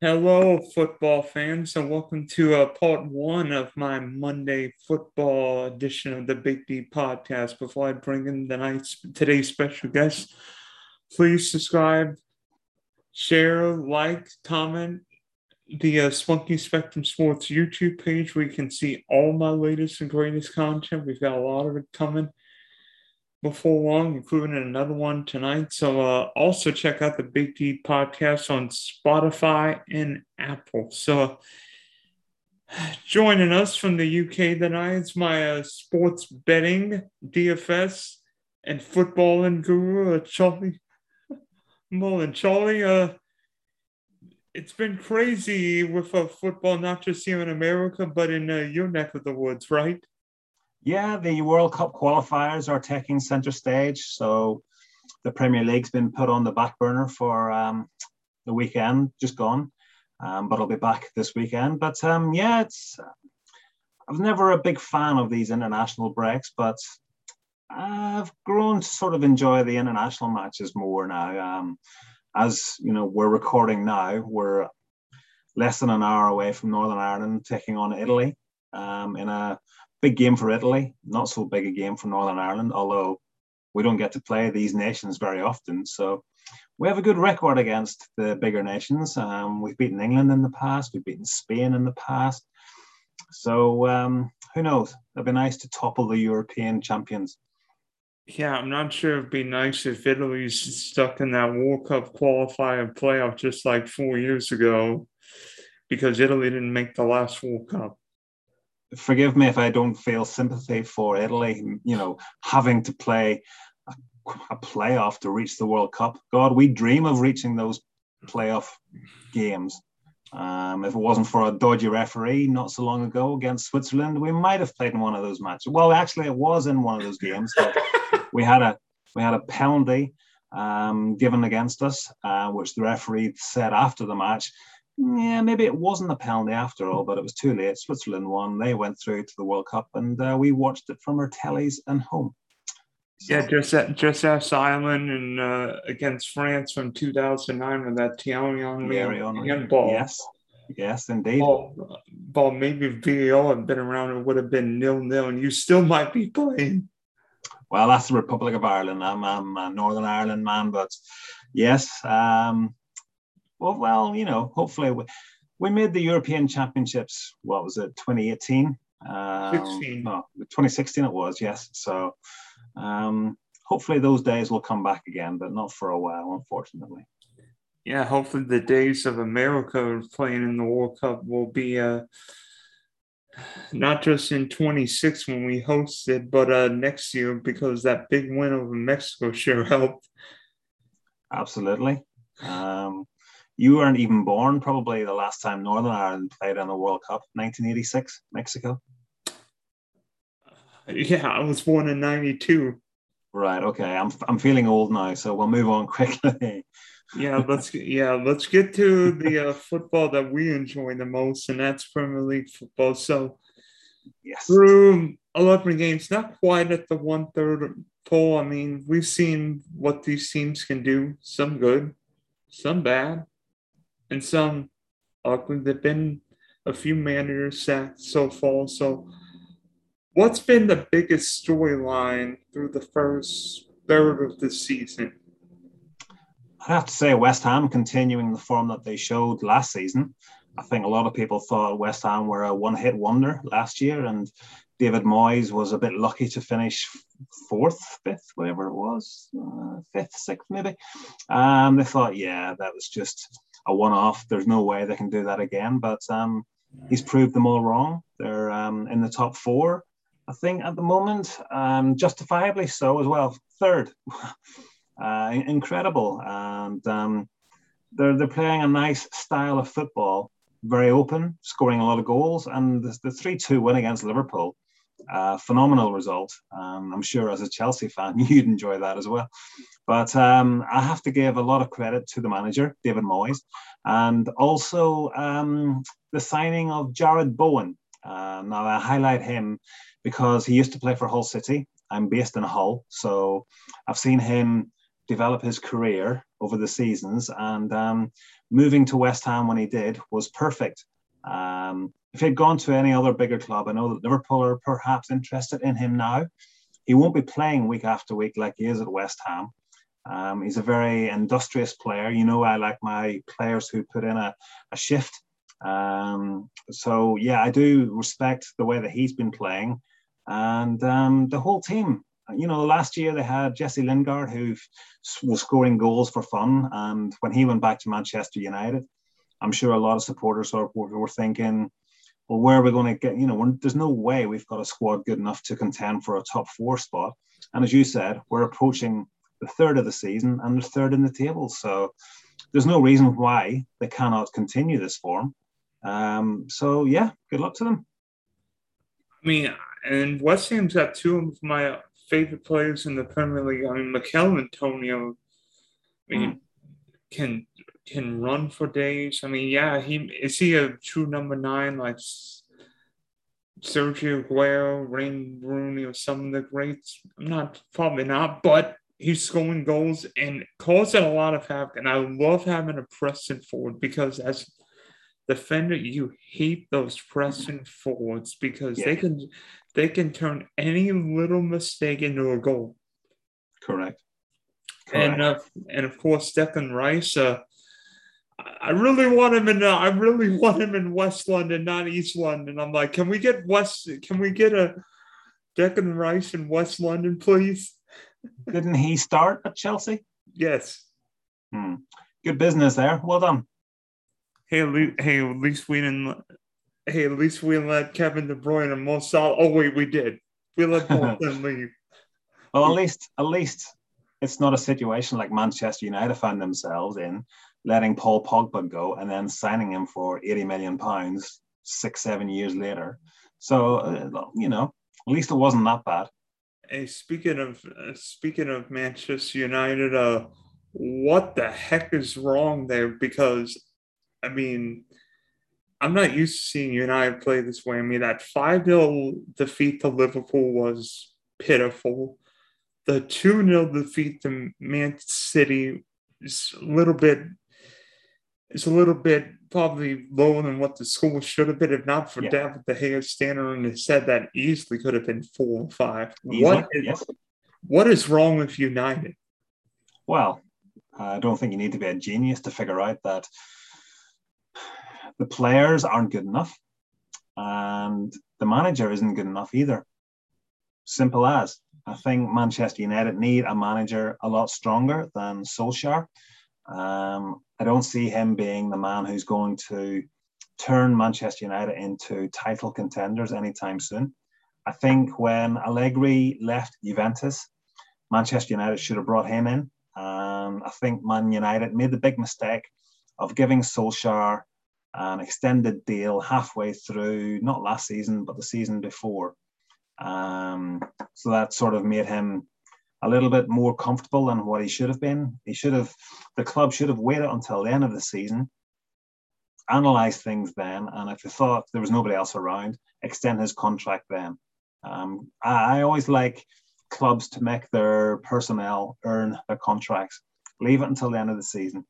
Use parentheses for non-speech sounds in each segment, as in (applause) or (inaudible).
Hello, football fans, and welcome to uh, part one of my Monday football edition of the Big D podcast. Before I bring in the night, today's special guest, please subscribe, share, like, comment the uh, Spunky Spectrum Sports YouTube page where you can see all my latest and greatest content. We've got a lot of it coming before long, including another one tonight. So uh, also check out the Big D podcast on Spotify and Apple. So joining us from the UK tonight is my uh, sports betting, DFS, and footballing guru, uh, Charlie (laughs) Mullan. Charlie, uh, it's been crazy with uh, football, not just here in America, but in uh, your neck of the woods, right? Yeah, the World Cup qualifiers are taking center stage. So the Premier League's been put on the back burner for um, the weekend, just gone. Um, but I'll be back this weekend. But um, yeah, it's. I was never a big fan of these international breaks, but I've grown to sort of enjoy the international matches more now. Um, as you know, we're recording now. We're less than an hour away from Northern Ireland taking on Italy um, in a big game for Italy, not so big a game for Northern Ireland, although we don't get to play these nations very often. So we have a good record against the bigger nations. Um, we've beaten England in the past, we've beaten Spain in the past. So um, who knows? It'd be nice to topple the European champions. Yeah, I'm not sure it'd be nice if Italy's stuck in that World Cup qualifier playoff just like four years ago because Italy didn't make the last World Cup forgive me if I don't feel sympathy for Italy, you know, having to play a, a, playoff to reach the World Cup. God, we dream of reaching those playoff games. Um, if it wasn't for a dodgy referee not so long ago against Switzerland, we might have played in one of those matches. Well, actually, it was in one of those games. (laughs) we had a we had a penalty um, given against us, uh, which the referee said after the match yeah, maybe it wasn't a penalty after all, but it was too late. Switzerland won. They went through to the World Cup, and uh, we watched it from our tellies and home. So, yeah, just as Ireland and uh, against France from 2009 with that Thierry Henry handball. Yes, yes, indeed. Ball, ball maybe if VAR had been around, it would have been nil nil, and you still might be playing. Well, that's the Republic of Ireland. I'm, I'm a Northern Ireland man, but yes, um, well, well, you know, hopefully we, we made the European Championships. What was it, 2018? Um, 16. No, 2016 it was, yes. So um, hopefully those days will come back again, but not for a while, unfortunately. Yeah, hopefully the days of America playing in the World Cup will be uh, not just in 26 when we host it, but uh, next year because that big win over Mexico sure helped. Absolutely. Um, you weren't even born probably the last time Northern Ireland played in the World Cup, 1986, Mexico. Yeah, I was born in 92. Right. Okay. I'm, I'm feeling old now, so we'll move on (laughs) quickly. yeah, let's yeah, let's get to the uh, football that we enjoy the most, and that's Premier League football. So, yes, through 11 games, not quite at the one third poll. I mean, we've seen what these teams can do. Some good, some bad and some Auckland. There've been a few managers sacked so far. So, what's been the biggest storyline through the first third of the season? I have to say, West Ham continuing the form that they showed last season. I think a lot of people thought West Ham were a one hit wonder last year, and David Moyes was a bit lucky to finish fourth, fifth, whatever it was, uh, fifth, sixth, maybe. Um, they thought, yeah, that was just a one-off. There's no way they can do that again. But um, he's proved them all wrong. They're um, in the top four, I think, at the moment, um, justifiably so as well. Third, (laughs) uh, incredible, and um, they're they're playing a nice style of football, very open, scoring a lot of goals, and the, the three-two win against Liverpool. Phenomenal result. Um, I'm sure as a Chelsea fan, (laughs) you'd enjoy that as well. But um, I have to give a lot of credit to the manager, David Moyes, and also um, the signing of Jarrod Bowen. Uh, now, I highlight him because he used to play for Hull City. I'm based in Hull, so I've seen him develop his career over the seasons. And um, moving to West Ham when he did was perfect. Um, if he'd gone to any other bigger club, I know that Liverpool are perhaps interested in him now. He won't be playing week after week like he is at West Ham. Um, he's a very industrious player. You know, I like my players who put in a, a shift. Um, so, yeah, I do respect the way that he's been playing. And um, the whole team, you know, last year they had Jesse Lingard, who was scoring goals for fun. And when he went back to Manchester United, I'm sure a lot of supporters were, were thinking, well, where are we going to get? You know, there's no way we've got a squad good enough to contend for a top four spot. And as you said, we're approaching the third of the season and the third in the table. So there's no reason why they cannot continue this form. Um, so yeah, good luck to them. I mean, and West Ham's got two of my favorite players in the Premier League. I mean, Michail Antonio. I mean, mm. can can run for days. I mean, yeah, he is he a true number nine like Sergio Aguero, Wayne Rooney, or some of the greats? I'm not probably not, but he's scoring goals and causing a lot of havoc. And I love having a pressing forward because as defender, you hate those pressing forwards because yeah. they can they can turn any little mistake into a goal. Correct. Correct. And uh, and of course Declan Rice. Uh, I really want him in. Uh, I really want him in West London, not East London. I'm like, can we get West? Can we get a Declan Rice in West London, please? Didn't he start at Chelsea? Yes. Hmm. Good business there. Well done. Hey, hey, at least we didn't. Hey, at least we let Kevin De Bruyne and Mo Salah. Oh wait, we did. We let both (laughs) them leave. Well, at least, at least, it's not a situation like Manchester United found themselves in, letting Paul Pogba go and then signing him for eighty million pounds six, seven years later. So, uh, you know, at least it wasn't that bad. Hey, speaking of uh, speaking of Manchester United, uh, what the heck is wrong there? Because, I mean, I'm not used to seeing United play this way. I mean, that 5 0 defeat to Liverpool was pitiful. The 2 0 defeat to Man City is a little bit it's a little bit probably lower than what the score should have been, if not for yeah. David De Gea standing on his head that easily could have been four or five. What is, yes. what is wrong with United? Well, I don't think you need to be a genius to figure out that the players aren't good enough and the manager isn't good enough either. Simple as. I think Manchester United need a manager a lot stronger than Solskjaer. Um, I don't see him being the man who's going to turn Manchester United into title contenders anytime soon. I think when Allegri left Juventus, Manchester United should have brought him in. Um, I think Man United made the big mistake of giving Solskjaer an extended deal halfway through, not last season, but the season before. Um, so that sort of made him a little bit more comfortable than what he should have been. He should have, the club should have waited until the end of the season, analysed things then, and if he thought there was nobody else around, extend his contract then. Um, I, I always like clubs to make their personnel earn their contracts. Leave it until the end of the season.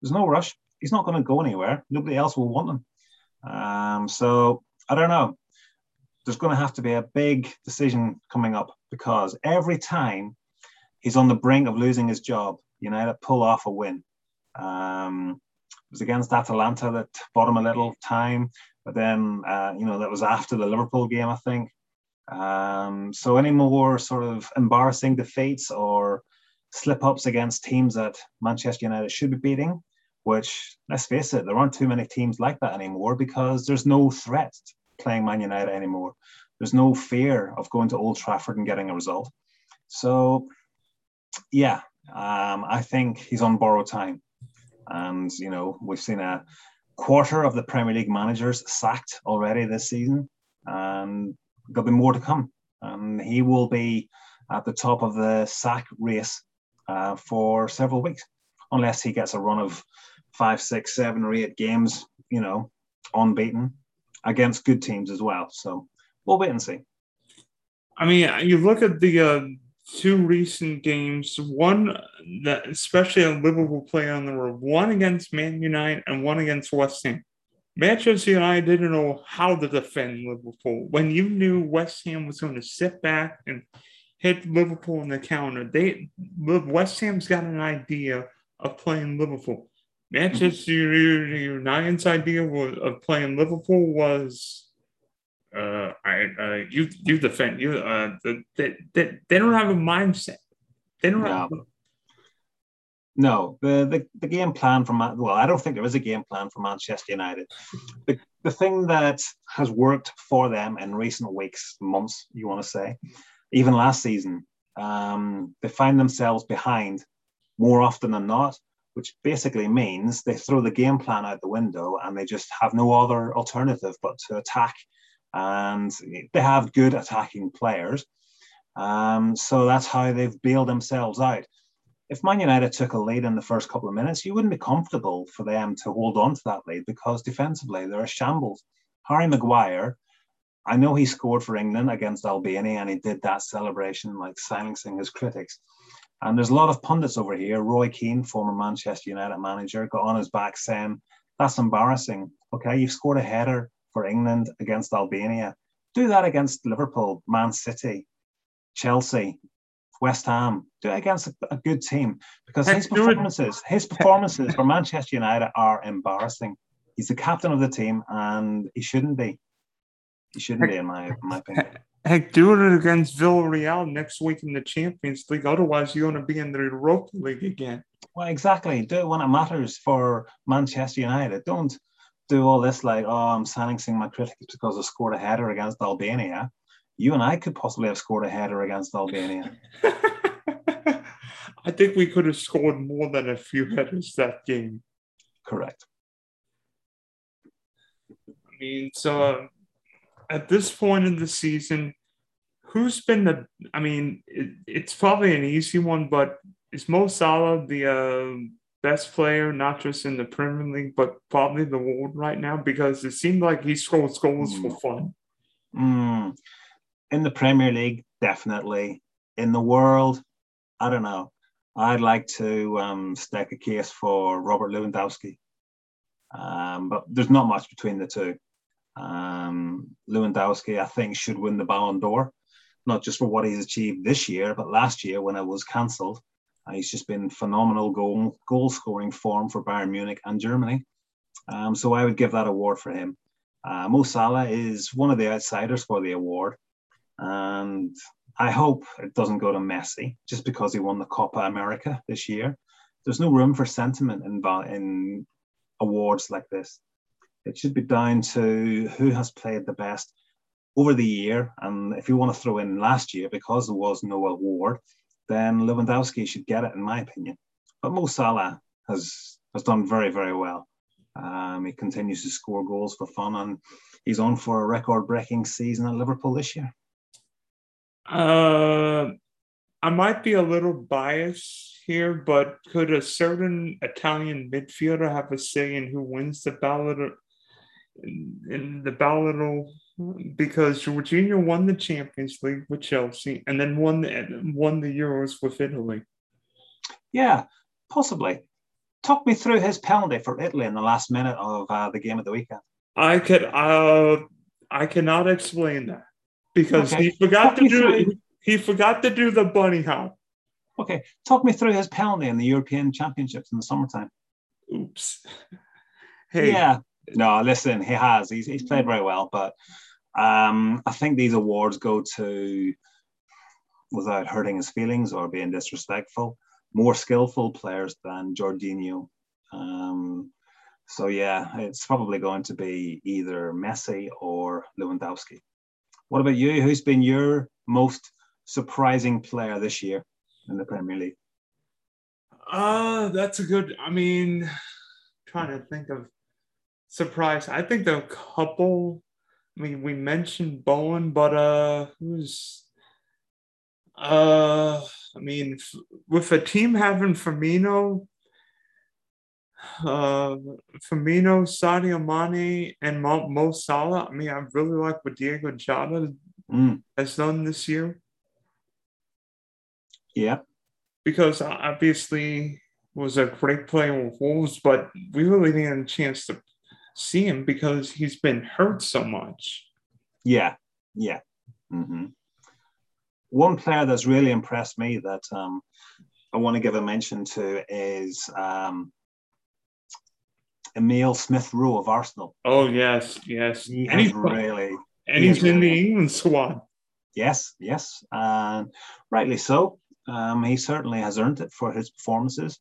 There's no rush. He's not going to go anywhere. Nobody else will want him. Um, so I don't know. There's going to have to be a big decision coming up because every time he's on the brink of losing his job. United pull off a win. Um, it was against Atalanta that bought him a little time, but then uh, you know that was after the Liverpool game, I think. Um, so any more sort of embarrassing defeats or slip ups against teams that Manchester United should be beating, which let's face it, there aren't too many teams like that anymore because there's no threat playing Man United anymore. There's no fear of going to Old Trafford and getting a result. So yeah, um, I think he's on borrowed time. And, you know, we've seen a quarter of the Premier League managers sacked already this season, and there'll be more to come. And he will be at the top of the sack race uh, for several weeks, unless he gets a run of five, six, seven, or eight games, you know, unbeaten against good teams as well. So we'll wait and see. I mean, you look at the uh, two recent games. One that, especially a Liverpool player on the road, one against Man United and one against West Ham. Manchester United didn't know how to defend Liverpool. When you knew West Ham was going to sit back and hit Liverpool in the counter, they West Ham's got an idea of playing Liverpool. Mm-hmm. Manchester United's idea of playing Liverpool was uh, I, uh, you, you defend you. Uh, the, they, they, they don't have a mindset. They don't. No. Have, no, the, the the game plan from well, I don't think there is a game plan for Manchester United. The the thing that has worked for them in recent weeks, months, you want to say, even last season, um, they find themselves behind more often than not, which basically means they throw the game plan out the window and they just have no other alternative but to attack and they have good attacking players. Um, so that's how they've bailed themselves out. If Man United took a lead in the first couple of minutes, you wouldn't be comfortable for them to hold on to that lead because defensively they're a shambles. Harry Maguire, I know he scored for England against Albania and he did that celebration like silencing his critics. And there's a lot of pundits over here. Roy Keane, former Manchester United manager, got on his back saying, That's embarrassing. Okay, you've scored a header for England against Albania. Do that against Liverpool, Man City, Chelsea, West Ham. Do it against a, a good team because his performances, his performances for Manchester United are embarrassing. He's the captain of the team, and he shouldn't be. He shouldn't be, in my in my opinion. Heck, do it against Villarreal next week in the Champions League. Otherwise, you're going to be in the Europa League again. Well, exactly. Do it when it matters for Manchester United. Don't do all this like, oh, I'm silencing my critics because I scored a header against Albania. You and I could possibly have scored a header against Albania. (laughs) I think we could have scored more than a few headers that game. Correct. I mean, so uh, at this point in the season, who's been the? I mean, it, it's probably an easy one, but is Mo Salah the uh, best player, not just in the Premier League, but probably the world right now because it seemed like he scores goals mm. for fun. Mm. In the Premier League, definitely. In the world, I don't know. I'd like to um, stake a case for Robert Lewandowski, um, but there's not much between the two. Um, Lewandowski, I think, should win the Ballon d'Or, not just for what he's achieved this year, but last year when it was cancelled uh, he's just been phenomenal goal goal scoring form for Bayern Munich and Germany. Um, so I would give that award for him. Uh, Mo Salah is one of the outsiders for the award, and I hope it doesn't go to Messi just because he won the Copa America this year. There's no room for sentiment in, in awards like this. It should be down to who has played the best over the year. And if you want to throw in last year, because there was no award, then Lewandowski should get it, in my opinion. But Mo Salah has has done very, very well. Um, he continues to score goals for fun, and he's on for a record-breaking season at Liverpool this year. Uh, I might be a little biased here, but could a certain Italian midfielder have a say in who wins the ballot in, the ballot because Jorginho won the Champions League with Chelsea and then won the, won the Euros with Italy. Yeah, possibly. Talk me through his penalty for Italy in the last minute of uh, the game of the weekend. I could, uh, I cannot explain that because okay. he forgot Talk to do through... he forgot to do the bunny hop. Okay, talk me through his penalty in the European Championships in the summertime. Oops. (laughs) Hey. Yeah. No, listen, he has. He's, he's played very well, but um, I think these awards go to, without hurting his feelings or being disrespectful, more skillful players than Jorginho. Um, so yeah, it's probably going to be either Messi or Lewandowski. What about you? Who's been your most surprising player this year in the Premier League? Uh, that's a good. I mean, trying to think of surprise. I think the couple I mean, we mentioned Bowen, but uh, who's uh, I mean, with a team having Firmino, uh, Firmino, Sadio Mane, and Mo, Mo Salah. I mean, I really like what Diogo Jota mm. has done this year. Yeah. Because obviously was a great player with Wolves, but we really didn't have a chance to see him because he's been hurt so much. Yeah, yeah. Mm-hmm. One player that's really impressed me that um, I want to give a mention to is um, Emile Smith Rowe of Arsenal. Oh yes, yes. He and he's really, and he's in the England squad. Yes, yes, and rightly so. Um, he certainly has earned it for his performances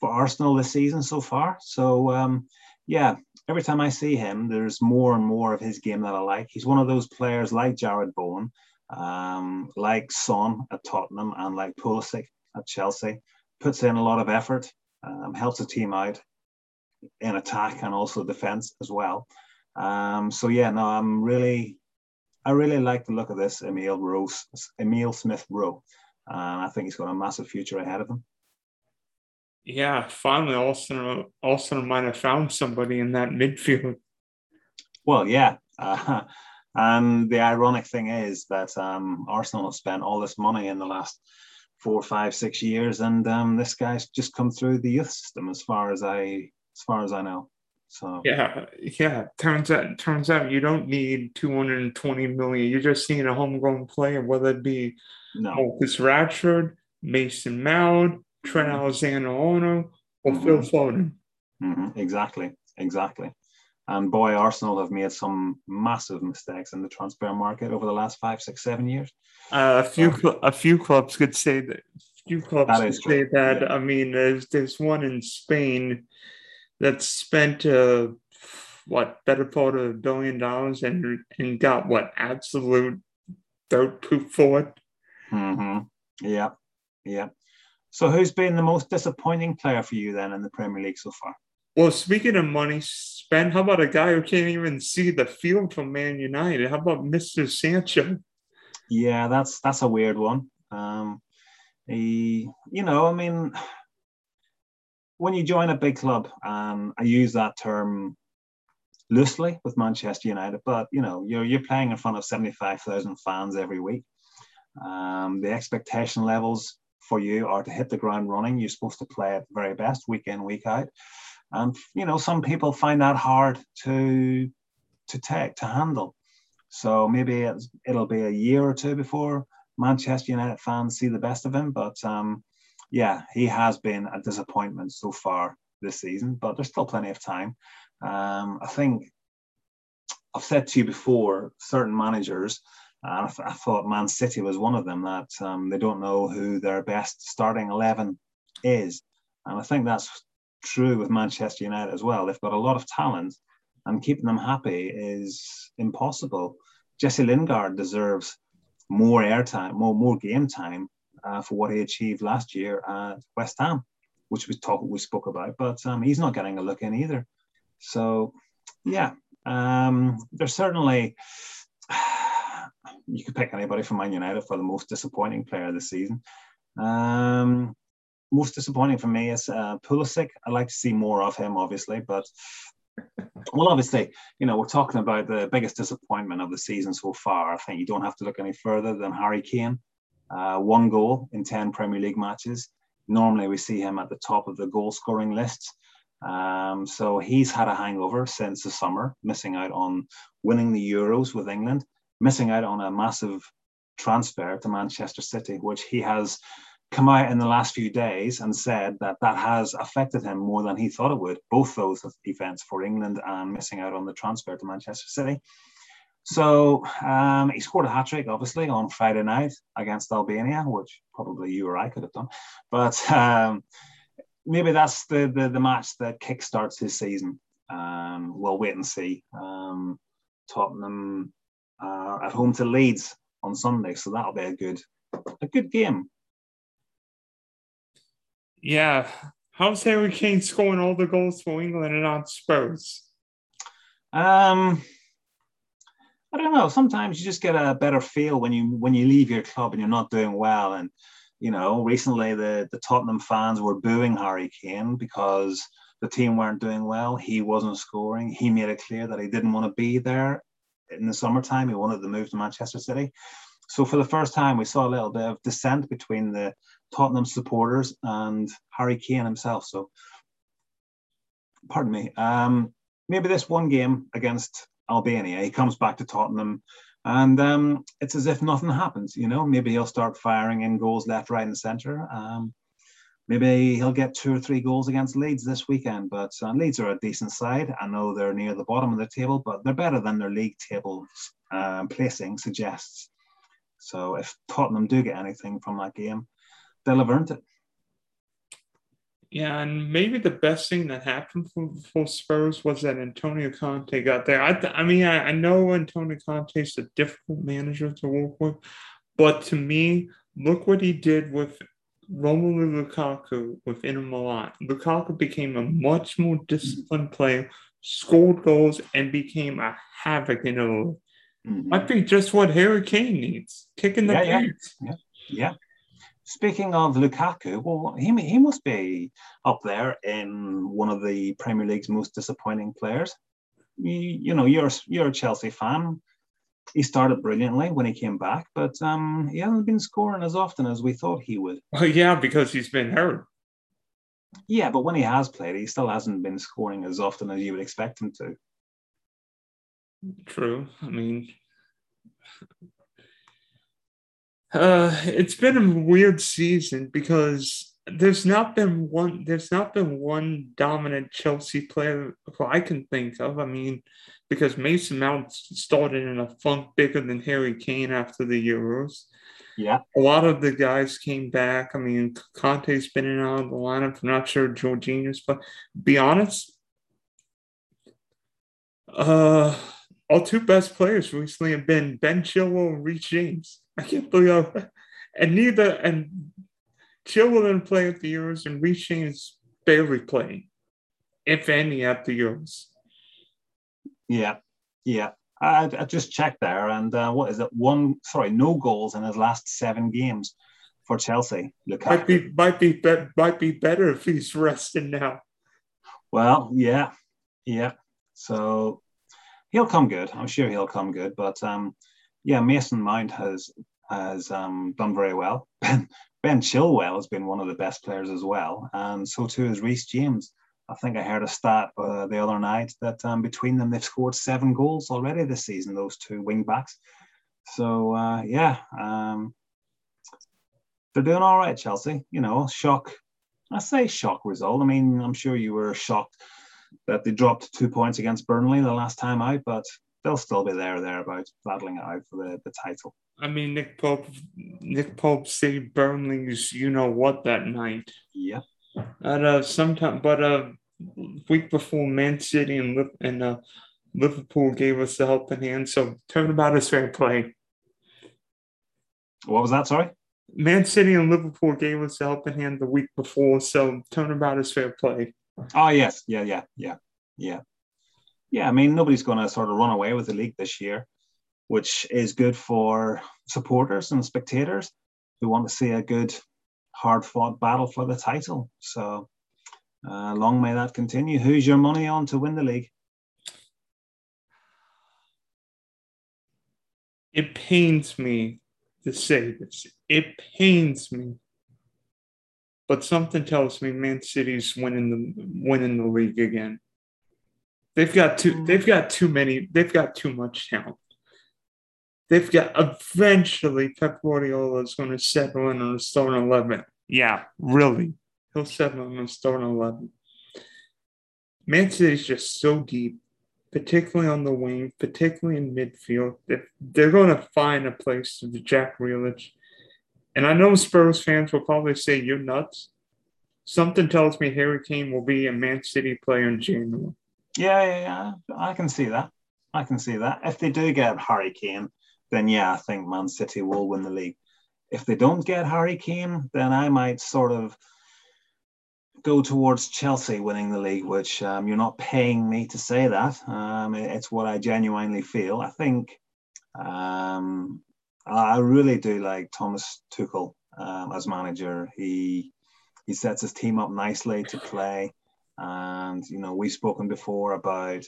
for Arsenal this season so far. So um, yeah, every time I see him, there's more and more of his game that I like. He's one of those players like Jarrod Bowen, um, like Son at Tottenham, and like Pulisic at Chelsea. Puts in a lot of effort, um, helps the team out in attack and also defense as well. Um, so yeah, no, I'm really, I really like the look of this Emile Rose, Emile Smith Rowe, and I think he's got a massive future ahead of him yeah, finally, Arsenal, Arsenal might have found somebody in that midfield. Well, yeah. Uh, and (laughs) the ironic thing is that um, Arsenal have spent all this money in the last four, five, six years, and um, this guy's just come through the youth system, as far as I, as far as I know. So yeah, yeah. Turns out, turns out you don't need 220 million. You're just seeing a homegrown player, whether it be no. Marcus Rashford, Mason Mount, Trent Alexander Arnold, or mm-hmm. Phil Foden. Mm-hmm. Exactly, exactly. And boy, Arsenal have made some massive mistakes in the transfer market over the last five, six, seven years. Uh, a few, cl- a few clubs could say that. A few clubs that could say that. Yeah. I mean, there's there's one in Spain that spent uh, what better part of a billion dollars and and got what absolute dirt poop for it. Mm-hmm. Yeah, yeah. So, who's been the most disappointing player for you then in the Premier League so far? Well, speaking of money spent, how about a guy who can't even see the field from Man United? How about Mr. Sancho? Yeah, that's that's a weird one. Um, he, you know, I mean, when you join a big club, um, I use that term loosely with Manchester United, but you know, you're you're playing in front of seventy five thousand fans every week. Um, the expectation levels for you are to hit the ground running. You're supposed to play at the very best week in, week out. And you know, some people find that hard to to take, to handle. So maybe it'll be a year or two before Manchester United fans see the best of him. But um, yeah, he has been a disappointment so far this season, but there's still plenty of time. Um, I think I've said to you before, certain managers and I, th- I, thought Man City was one of them that um, they don't know who their best starting 11 is. And I think that's true with Manchester United as well. They've got a lot of talent, and keeping them happy is impossible. Jesse Lingard deserves more airtime, more, more game time uh, for what he achieved last year at West Ham, which we talked, we spoke about, but um, he's not getting a look in either. So, yeah, um, there's certainly you could pick anybody from Man United for the most disappointing player this season. Um, most disappointing for me is uh, Pulisic. I'd like to see more of him, obviously, but well, obviously, you know, we're talking about the biggest disappointment of the season so far. I think you don't have to look any further than Harry Kane. Uh, one goal in 10 Premier League matches. Normally, we see him at the top of the goal scoring lists. Um, so he's had a hangover since the summer, missing out on winning the Euros with England missing out on a massive transfer to Manchester City, which he has come out in the last few days and said that that has affected him more than he thought it would, both those events for England and missing out on the transfer to Manchester City. So um, he scored a hat trick, obviously, on Friday night against Albania, which probably you or I could have done. But um, maybe that's the, the, the match that kickstarts his season. Um, we'll wait and see. Um, Tottenham uh, at home to Leeds on Sunday, so that'll be a good a good game. Yeah, how's Harry Kane scoring all the goals for England and not Spurs? Um, I don't know. Sometimes you just get a better feel when you when you leave your club and you're not doing well. And you know, recently the the Tottenham fans were booing Harry Kane because the team weren't doing well. He wasn't scoring. He made it clear that he didn't want to be there in the summertime. He wanted to move to Manchester City. So for the first time, we saw a little bit of dissent between the Tottenham supporters and Harry Kane himself. So, pardon me. Um, maybe this one game against Albania, he comes back to Tottenham, and um, it's as if nothing happens. You know, maybe he'll start firing in goals left, right, and centre. Um, maybe he'll get two or three goals against Leeds this weekend. But uh, Leeds are a decent side. I know they're near the bottom of the table, but they're better than their league table um, placing suggests. So if Tottenham do get anything from that game, they'll have earned it. Yeah, and maybe the best thing that happened for, for Spurs was that Antonio Conte got there. I, I mean, I, I know Antonio Conte is a difficult manager to work with, but to me, look what he did with Romelu Lukaku with Inter Milan. Lukaku became a much more disciplined player, scored goals, and became a havoc in Italy. Mm-hmm. Might be just what Harry Kane needs, kicking the yeah, yeah, yeah, yeah. Speaking of Lukaku, well, he, he must be up there in one of the Premier League's most disappointing players. You, you know, you're you're a Chelsea fan he started brilliantly when he came back, but um, he hasn't been scoring as often as we thought he would. Well, yeah, because he's been hurt. Yeah, but when he has played, he still hasn't been scoring as often as you would expect him to. True. I mean, uh, it's been a weird season because there's not been one. There's not been one dominant Chelsea player who I can think of. I mean, because Mason Mount started in a funk bigger than Harry Kane after the Euros. Yeah. A lot of the guys came back. I mean, Kante's been in out of the lineup. I'm not sure Jorginho's, but be honest, uh, our two best players recently have been Ben Chilwell and Reece James. I can't believe that. And neither, and Chilwell didn't play at the Euros, and Reece James barely playing, if any, at the Euros. Yeah, yeah. I, I just checked there, and uh, what is it? One, sorry, no goals in his last seven games for Chelsea. Lukaku. Might be, might be, be might be better if he's resting now. Well, yeah, yeah. So he'll come good. I'm sure he'll come good. But um, yeah, Mason Mount has has um, done very well. (laughs) Ben Ben Chilwell has been one of the best players as well, and so too has Reece James. I think I heard a stat uh, the other night that um, between them they've scored seven goals already this season. Those two wing backs. So uh, yeah, um, they're doing all right. Chelsea, you know, shock. I say shock result. I mean, I'm sure you were shocked that they dropped two points against Burnley the last time out, but they'll still be there thereabouts, battling it out for the, the title. I mean, Nick Pope, Nick Pope saved Burnley's, you know what, that night. Yeah. At uh, sometime, but uh, week before, Man City and and uh, Liverpool gave us the helping hand. So turnabout is fair play. What was that? Sorry. Man City and Liverpool gave us the helping hand the week before, so turnabout is fair play. Oh yes, yeah, yeah, yeah, yeah, yeah. I mean, nobody's going to sort of run away with the league this year, which is good for supporters and spectators who want to see a good hard fought battle for the title. So uh, long may that continue. Who's your money on to win the league? It pains me to say this. It pains me. But something tells me Man City's winning the winning the league again. They've got too they've got too many, they've got too much talent. They've got eventually Pep Guardiola is going to settle in on a starting eleven. Yeah, really. He'll settle in on a starting eleven. Man City's just so deep, particularly on the wing, particularly in midfield. They're, they're going to find a place to Jack Grealish. And I know Spurs fans will probably say you're nuts. Something tells me Harry Kane will be a Man City player in January. Yeah, yeah, yeah. I can see that. I can see that. If they do get Harry Kane, then yeah, I think Man City will win the league. If they don't get Harry Kane, then I might sort of go towards Chelsea winning the league, which um, you're not paying me to say that. Um, it's what I genuinely feel. I think um, I really do like Thomas Tuchel um, as manager. He he sets his team up nicely to play, and you know we've spoken before about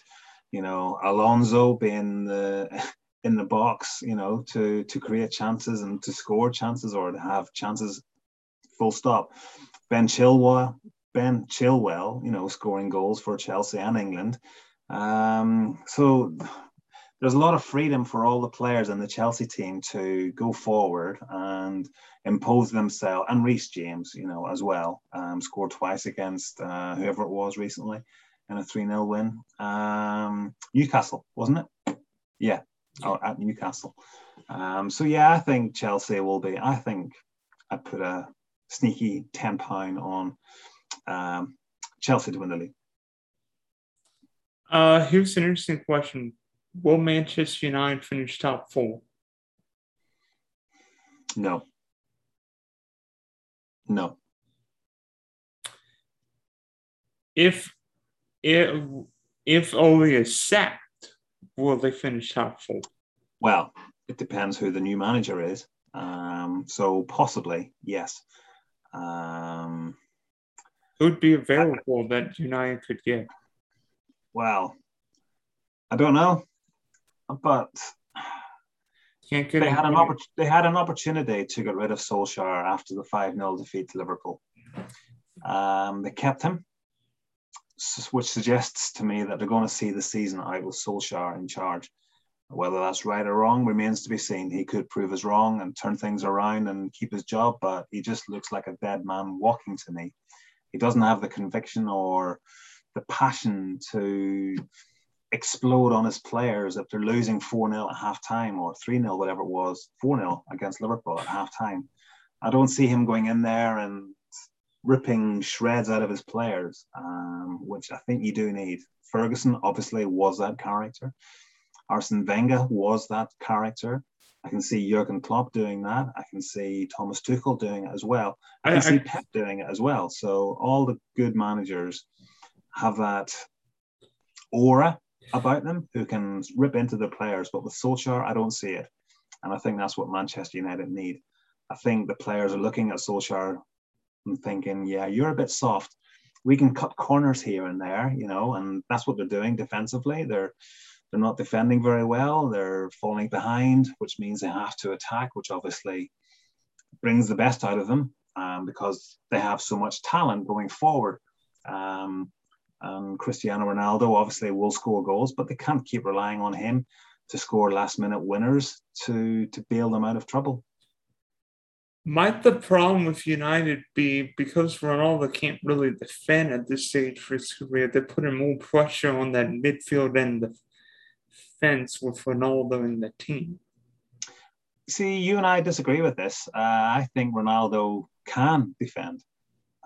you know Alonso being the (laughs) in the box, you know, to to create chances and to score chances or to have chances. Full stop. Ben Chilwell, Ben Chilwell, you know, scoring goals for Chelsea and England. Um, so there's a lot of freedom for all the players in the Chelsea team to go forward and impose themselves. And Reece James, you know, as well, um, scored twice against uh, whoever it was recently in a 3 0 win. Um, Newcastle, wasn't it? Yeah, oh, at Newcastle. Um, so, yeah, I think Chelsea will be, I think I put a sneaky £10 on um, Chelsea to win the league. Uh, here's an interesting question Will Manchester United finish top four? No. No. If if if Ole is sacked, will they finish top four? Well, it depends who the new manager is. Um, so possibly, yes. Um, Who'd be available that United could get? Well, I don't know but they had an oppor- they had an opportunity to get rid of Solskjaer after the five 0 defeat to Liverpool. Um, they kept him, which suggests to me that they're going to see the season out with Solskjaer in charge. Whether that's right or wrong remains to be seen. He could prove us wrong and turn things around and keep his job, but he just looks like a dead man walking to me. He doesn't have the conviction or the passion to explode on his players if they're losing 4 0 at half time or 3 0, whatever it was, 4 0 against Liverpool at half time. I don't see him going in there and ripping shreds out of his players, um, which I think you do need. Ferguson obviously was that character. Arsene Wenger was that character. I can see Jurgen Klopp doing that. I can see Thomas Tuchel doing it as well. I can I, see I, Pep doing it as well. So all the good managers have that aura about them who can rip into the players. But with Solskjaer, I don't see it. And I think that's what Manchester United need. I think the players are looking at Solskjaer and thinking, yeah, you're a bit soft. We can cut corners here and there, you know, and that's what they're doing defensively. They're they're not defending very well. They're falling behind, which means they have to attack, which obviously brings the best out of them um, because they have so much talent going forward. Um, Cristiano Ronaldo obviously will score goals, but they can't keep relying on him to score last minute winners to to bail them out of trouble. Might the problem with United be because Ronaldo can't really defend at this stage for his career? They're putting more pressure on that midfield and the fence with Ronaldo in the team. See, you and I disagree with this. Uh, I think Ronaldo can defend.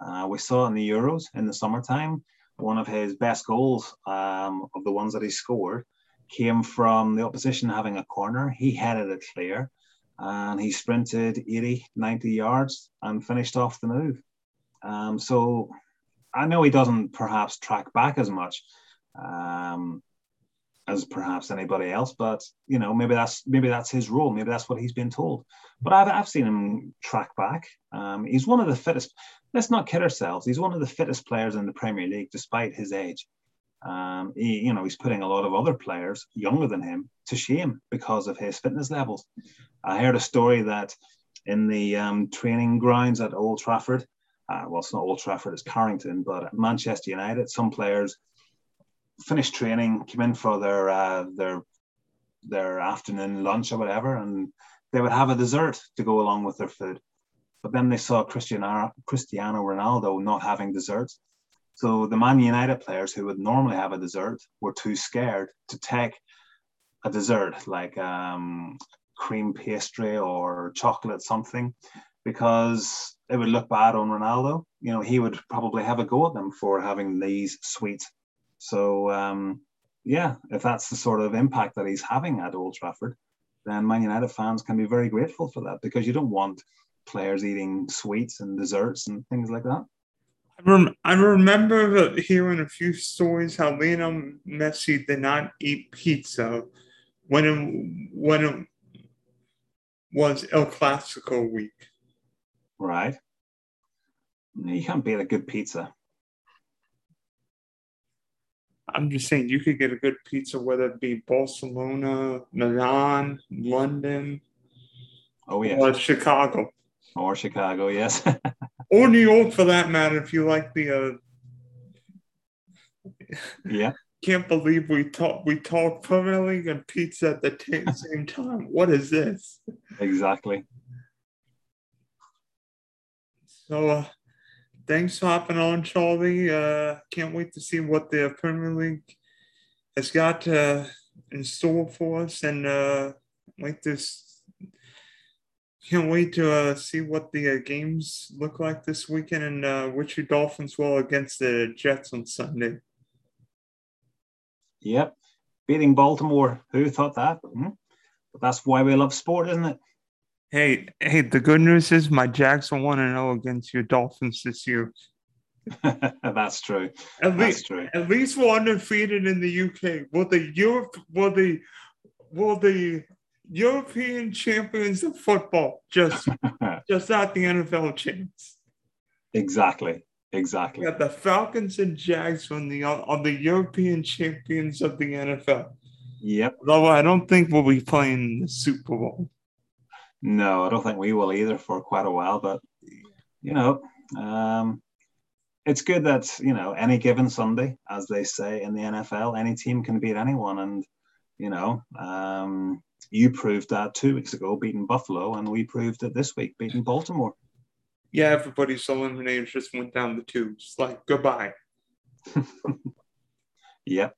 Uh, we saw in the Euros in the summertime one of his best goals um, of the ones that he scored came from the opposition having a corner. He headed it clear and he sprinted 80, 90 yards and finished off the move. Um, so I know he doesn't perhaps track back as much um, as perhaps anybody else, but you know maybe that's maybe that's his role. Maybe that's what he's been told. But I've, I've seen him track back. Um, he's one of the fittest let's not kid ourselves. He's one of the fittest players in the Premier League, despite his age. Um, he, you know, he's putting a lot of other players younger than him to shame because of his fitness levels. I heard a story that in the um, training grounds at Old Trafford, uh, well, it's not Old Trafford, it's Carrington, but at Manchester United, some players finished training, came in for their uh, their their afternoon lunch or whatever, and they would have a dessert to go along with their food. But then they saw Cristiano, Cristiano Ronaldo not having desserts. So the Man United players who would normally have a dessert were too scared to take a dessert like um, cream pastry or chocolate something because it would look bad on Ronaldo. You know, he would probably have a go at them for having these sweets. So um, yeah, if that's the sort of impact that he's having at Old Trafford, then Man United fans can be very grateful for that because you don't want players eating sweets and desserts and things like that. I, rem- I remember hearing a few stories how Lionel Messi did not eat pizza when it, when it was El Clasico week. Right. You can't beat a good pizza. I'm just saying you could get a good pizza, whether it be Barcelona, Milan, London, oh yeah, or Chicago, or Chicago, yes, (laughs) or New York for that matter. If you like the, uh, yeah, can't believe we talk we talk League and pizza at the t- same time. What is this? Exactly. So, uh, thanks for hopping on, Charlie. Uh, can't wait to see what the Premier League has got uh, in store for us, and uh, like this. Can't wait to uh, see what the uh, games look like this weekend and uh, which your Dolphins will against the Jets on Sunday. Yep. Beating Baltimore. Who thought that? Hmm? But that's why we love sport, isn't it? Hey, hey, the good news is my Jackson 1 and 0 against your Dolphins this year. (laughs) that's true. At that's least, true. At least we're undefeated in the UK. Will the Europe will the will the European champions of football just (laughs) just not the NFL champs? Exactly. Exactly. Yeah, the Falcons and Jags on the on the European champions of the NFL. Yep. Though I don't think we'll be playing the Super Bowl. No, I don't think we will either for quite a while. But you know, um, it's good that you know any given Sunday, as they say in the NFL, any team can beat anyone, and you know, um, you proved that two weeks ago, beating Buffalo, and we proved it this week, beating Baltimore yeah, everybody's eliminated just went down the tubes. Like, goodbye. (laughs) yep.